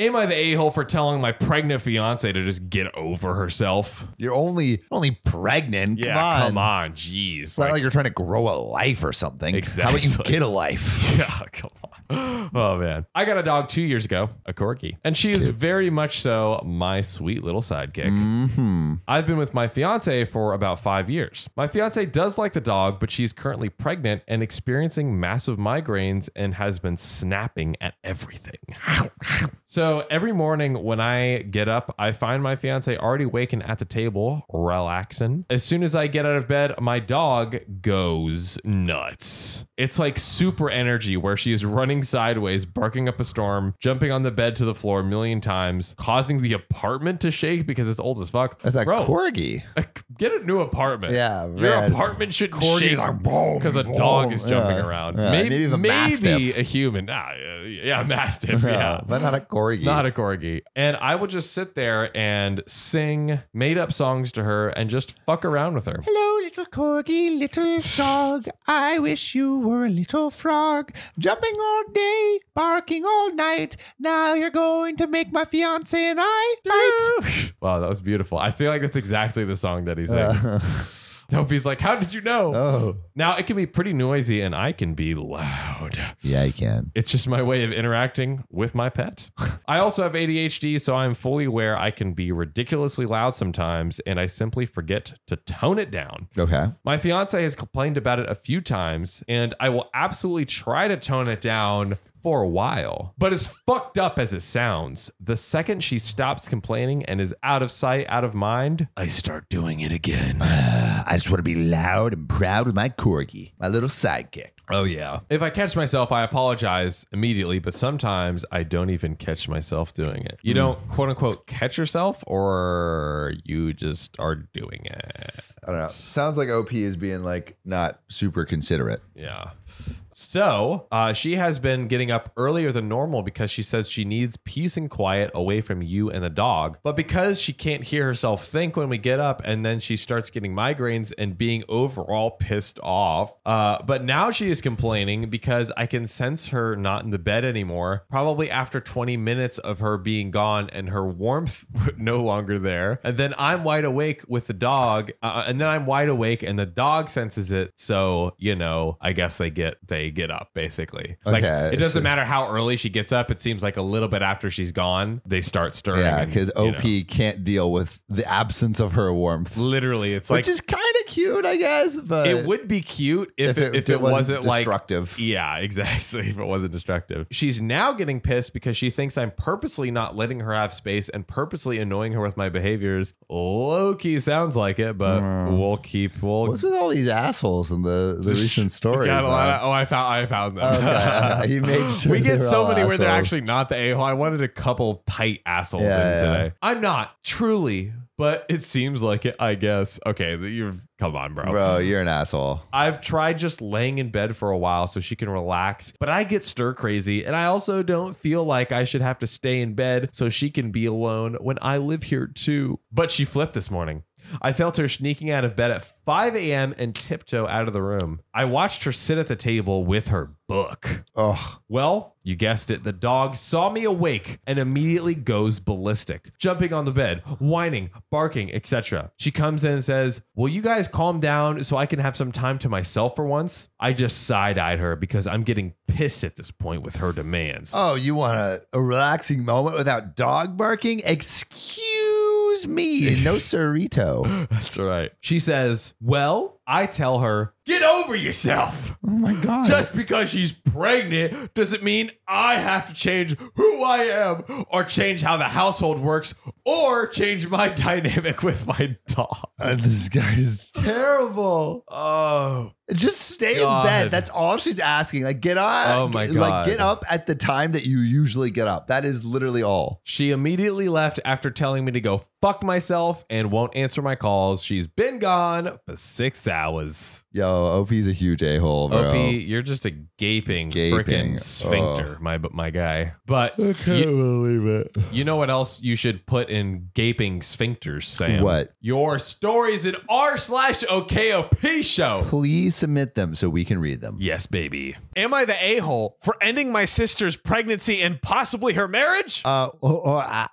Am I the a hole for telling my pregnant fiance to just get over herself? You're only only pregnant. Yeah, come on. come on, jeez. It's not like you're trying to grow a life or something. Exactly. How about you Exactly. get a life? Yeah, come on. Oh man. I got a dog two years ago, a corgi. And she is very much so my sweet little sidekick. Mm-hmm. I've been with my fiance for about five years. My fiance does like the dog, but she's currently pregnant and experiencing massive migraines and has been snapping at everything. so every morning when I get up, I find my fiance already waking at the table, relaxing. As soon as I get out of bed, my dog goes nuts. It's like super energy where she is running sideways, barking up a storm, jumping on the bed to the floor a million times, causing the apartment to shake because it's old as fuck. That's a Bro, corgi. Get a new apartment. Yeah, Your man. apartment shouldn't shake because a dog is jumping Yeah. around. Yeah, maybe maybe maybe, a mastiff. a human. Nah, yeah, yeah, mastiff. Yeah. but not a corgi. Not a corgi. And I will just sit there and sing made up songs to her and just fuck around with her. Hello, little corgi, little dog. I wish you were a little frog, jumping all day, barking all night. Now you're going to make my fiance and I fight. Wow, that was beautiful. I feel like that's exactly the song that he sings. Dopey's like, How did you know? oh, Now it can be pretty noisy and I can be loud. yeah, you can. It's just my way of interacting with my pet. I also have ADHD, so I'm fully aware I can be ridiculously loud sometimes, and I simply forget to tone it down. Okay. My fiance has complained about it a few times, and I will absolutely try to tone it down for a while. But as fucked up as it sounds, the second she stops complaining and is out of sight, out of mind, I start doing it again. I just want to be loud and proud with my corgi, my little sidekick. Oh, yeah. If I catch myself, I apologize immediately, but sometimes I don't even catch myself doing it. You hmm. don't quote unquote catch yourself, or you just are doing it. I don't know. Sounds like OP is being like not super considerate. Yeah. So uh, she has been getting up earlier than normal because she says she needs peace and quiet away from you and the dog. But because she can't hear herself think when we get up, and then she starts getting migraines and being overall pissed off. Uh, but now she is complaining because I can sense her not in the bed anymore. Probably after 20 minutes of her being gone and her warmth no longer there. And then I'm wide awake with the dog, uh, and then I'm wide awake and the dog senses it. So you know, I guess they get they get up basically. Like Okay, it doesn't so- matter how early she gets up. It seems like a little bit after she's gone, they start stirring. Yeah, and, because you OP know, can't deal with the absence of her warmth, literally, it's like which is kind of cute, I guess. But it would be cute if, it, if it, wasn't, like destructive. Yeah, exactly. If it wasn't destructive. She's now getting pissed because she thinks I'm purposely not letting her have space and purposely annoying her with my behaviors. Low key sounds like it, but mm. we'll keep we'll What's with all these assholes in the, the recent stories? Got a lot man? of- oh, I found I found them. Okay, uh, he made sure we get so many where they're assholes. actually not the a hole. I wanted a couple tight assholes Yeah, in yeah. today. I'm not truly, but it seems like it. I guess. Okay, you're come on, bro. Bro, you're an asshole. I've tried just laying in bed for a while so she can relax, but I get stir crazy and I also don't feel like I should have to stay in bed so she can be alone when I live here too. But she flipped this morning. I felt her sneaking out of bed at 5 a.m. and tiptoe out of the room. I watched her sit at the table with her book. Oh, Well, you guessed it. The dog saw me awake and immediately goes ballistic, jumping on the bed, whining, barking, etc. She comes in and says, Will you guys calm down so I can have some time to myself for once? I just side eyed her because I'm getting pissed at this point with her demands. oh, you want a, a relaxing moment without dog barking? Excuse me, no sirito. That's right. She says, Well, I tell her, Get over yourself. Oh my god. Just because she's pregnant doesn't mean I have to change who I am or change how the household works or change my dynamic with my dog. Uh, this guy is terrible. Oh, Just stay God. in bed. That's all she's asking. Like get up. Oh my God. Like get up at the time that you usually get up. That is literally all. she immediately left after telling me to go fuck myself and won't answer my calls. She's been gone for six hours. Was Yo, OP's a huge a hole, bro. OP. You're just a gaping, Gaping. freaking sphincter, my my guy. But I can't you, believe it. you know what else you should put in gaping sphincters, Sam? What? Your stories in r slash OKOP show. Please submit them so we can read them. Yes, baby. Am I the a hole for ending my sister's pregnancy and possibly her marriage? Uh, oh, oh, uh,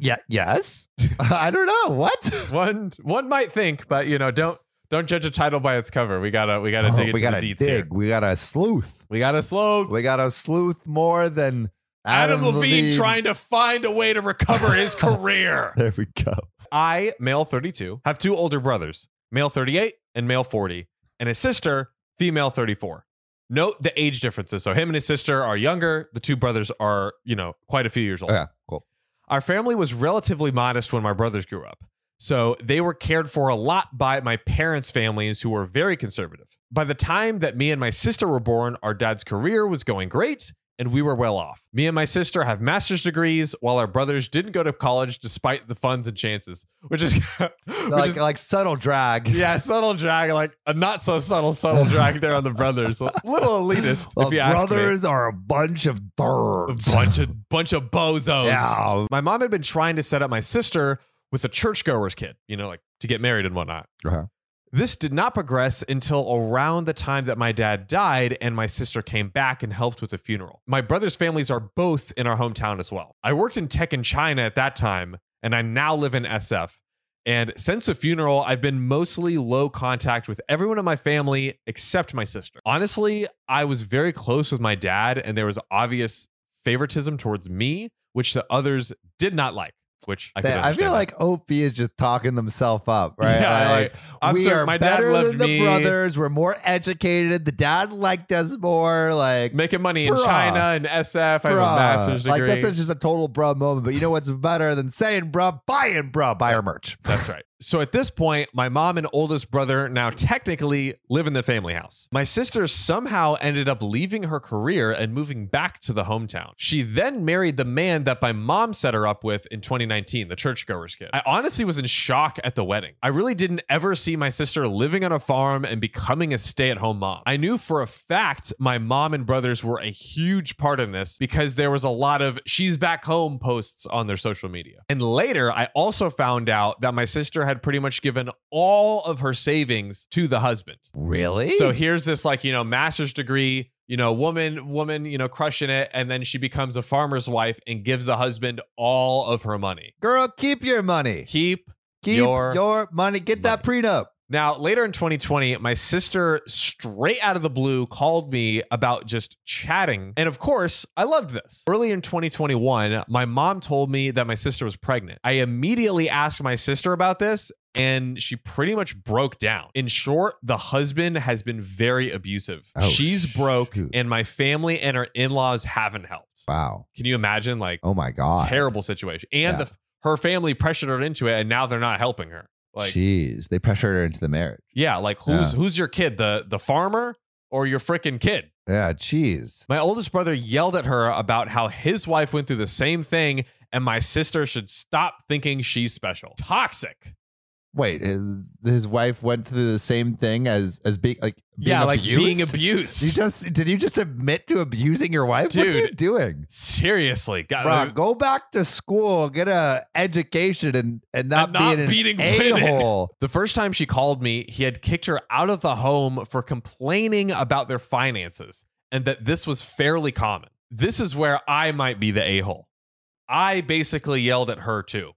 yeah, yes. I don't know what. one one might think, but you know, don't don't judge a title by its cover. We gotta we gotta Oh, dig into we gotta dig. here. We gotta sleuth. We gotta sleuth. We got a sleuth more than Adam, Levine, trying to find a way to recover his career. There we go. I, male 32, have two older brothers, male 38 and male 40, and a sister, female 34. Note the age differences. So him and his sister are younger. The two brothers are, you know, quite a few years old. Oh, yeah, cool. Our family was relatively modest when my brothers grew up. So they were cared for a lot by my parents' families who were very conservative. By the time that me and my sister were born, our dad's career was going great and we were well off. Me and my sister have master's degrees while our brothers didn't go to college despite the funds and chances, which is, which Like is like subtle drag. yeah, subtle drag, like a not so subtle, subtle drag there on the brothers. A little elitist, Well, if you ask me. brothers are a bunch of A bunch of bunch of bozos. Yeah. My mom had been trying to set up my sister with a churchgoer's kid, you know, like to get married and whatnot. Uh-huh. This did not progress until around the time that my dad died and my sister came back and helped with the funeral. My brother's families are both in our hometown as well. I worked in tech in China at that time, and I now live in SF. And since the funeral, I've been mostly low contact with everyone in my family except my sister. Honestly, I was very close with my dad, and there was obvious favoritism towards me, which the others did not like. Which I, They- I feel understand. like OP is just talking themselves up, right? Yeah, like, I'm we sorry, are my dad better loved than the me. brothers. We're more educated. The dad liked us more. Like making money in Bruh. China and SF. I have a bruh. master's degree. Like that's just a total bruh moment. But you know what's better than saying bruh? Buying bruh. Buy our merch. That's right. So at this point, my mom and oldest brother now technically live in the family house. My sister somehow ended up leaving her career and moving back to the hometown. She then married the man that my mom set her up with in 2019, the churchgoer's kid. I honestly was in shock at the wedding. I really didn't ever see my sister living on a farm and becoming a stay at home mom. I knew for a fact my mom and brothers were a huge part in this because there was a lot of she's back home posts on their social media. And later, I also found out that my sister had pretty much given all of her savings to the husband. Really? So here's this like, you know, master's degree, you know, woman, woman, you know, crushing it. And then she becomes a farmer's wife and gives the husband all of her money. girl, keep your money. Keep Keep your your, money. Get that prenup. Now, later in 2020, my sister, straight out of the blue, called me about just chatting. And of course, I loved this. Early in 2021, my mom told me that my sister was pregnant. I immediately asked my sister about this, and she pretty much broke down. In short, the husband has been very abusive. Oh, She's broke, shoot. and my family and her in laws haven't helped. Wow. Can you imagine? Like, Oh my god. terrible situation. And Yeah. the, her family pressured her into it, and now they're not helping her. Like, Jeez, they pressured her into the marriage. yeah, like who's Yeah. who's your kid? The the farmer or your freaking kid? Yeah, jeez. My oldest brother yelled at her about how his wife went through the same thing and my sister should stop thinking she's special. Toxic. Wait, his, his wife went through the same thing as as being like being yeah, like abused? being abused. You just did you just admit to abusing your wife? what are you Dude. doing? Seriously. God, Bro, go back to school, get a education, and and not, And not beating an a women. hole. The first time she called me, he had kicked her out of the home for complaining about their finances and that this was fairly common. This is where I might be the a hole. I basically yelled at her too.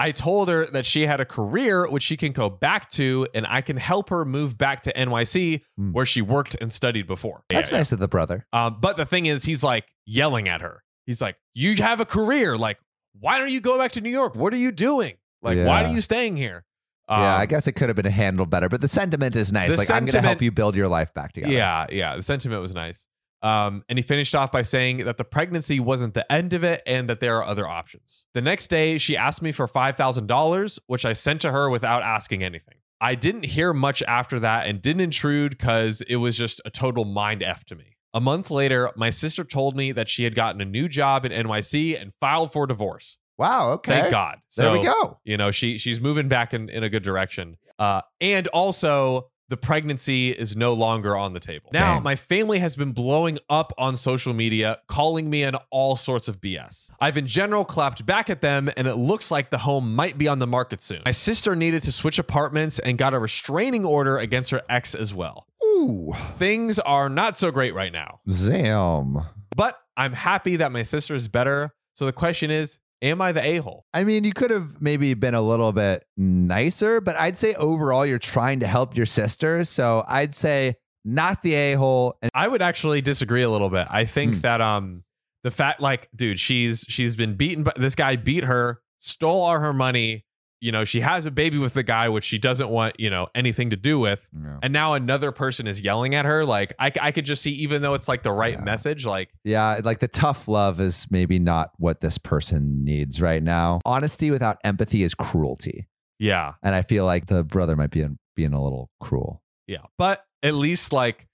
I told her that she had a career which she can go back to, and I can help her move back to NYC Hmm. where she worked and studied before. That's Yeah, nice of the brother. yeah. Um, but the thing is, he's like yelling at her. He's like, "You have a career. Like, why don't you go back to New York? What are you doing? Like, why are you staying here?" yeah, Um, I guess it could have been handled better, but the sentiment is nice. Like I'm going to help you build your life back together. Yeah, yeah. The sentiment was nice. Um, and he finished off by saying that the pregnancy wasn't the end of it and that there are other options. The next day, she asked me for $5,000, which I sent to her without asking anything. I didn't hear much after that and didn't intrude because it was just a total mind F to me. A month later, my sister told me that she had gotten a new job in NYC and filed for divorce. Wow. Okay. Thank God. There we go. You know, she she's moving back in, in a good direction. Uh, and also, the pregnancy is no longer on the table. Now, Dang. my family has been blowing up on social media, calling me in all sorts of BS. I've in general clapped back at them, and it looks like the home might be on the market soon. My sister needed to switch apartments and got a restraining order against her ex as well. Ooh. Things are not so great right now, Zam. but I'm happy that my sister is better. So the question is, am I the a hole? I mean, you could have maybe been a little bit nicer, but I'd say overall you're trying to help your sister. So I'd say not the a hole. And I would actually disagree a little bit. I think Hmm. that um the fact like dude, she's she's been beaten but this guy beat her, stole all her money. You know, she has a baby with the guy which she doesn't want, you know, anything to do with. And now another person is yelling at her like I I could just see even though it's like the right Yeah. message like yeah, like the tough love is maybe not what this person needs right now. Honesty without empathy is cruelty. yeah. And I feel like the brother might be in, being a little cruel. Yeah. But at least like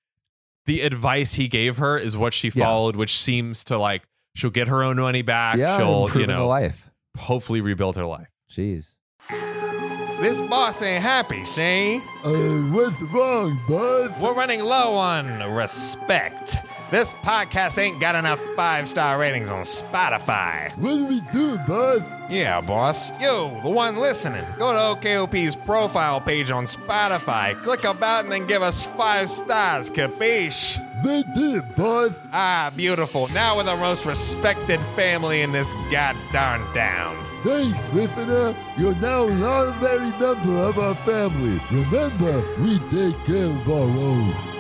the advice he gave her is what she Yeah. followed which seems to like she'll get her own money back. yeah, she'll, you know, life. hopefully rebuild her life. Jeez. This boss ain't happy, see? Uh, what's wrong, bud? We're running low on respect. This podcast ain't got enough five star ratings on Spotify. What do we do, bud? Yeah, boss. You, the one listening, go to OKOP's profile page on Spotify, click about, and then give us five stars, capiche? They did, boss. Ah, beautiful. Now we're the most respected family in this goddamn town. Thanks, listener. You're now an honorary member of our family. Remember, we take care of our own.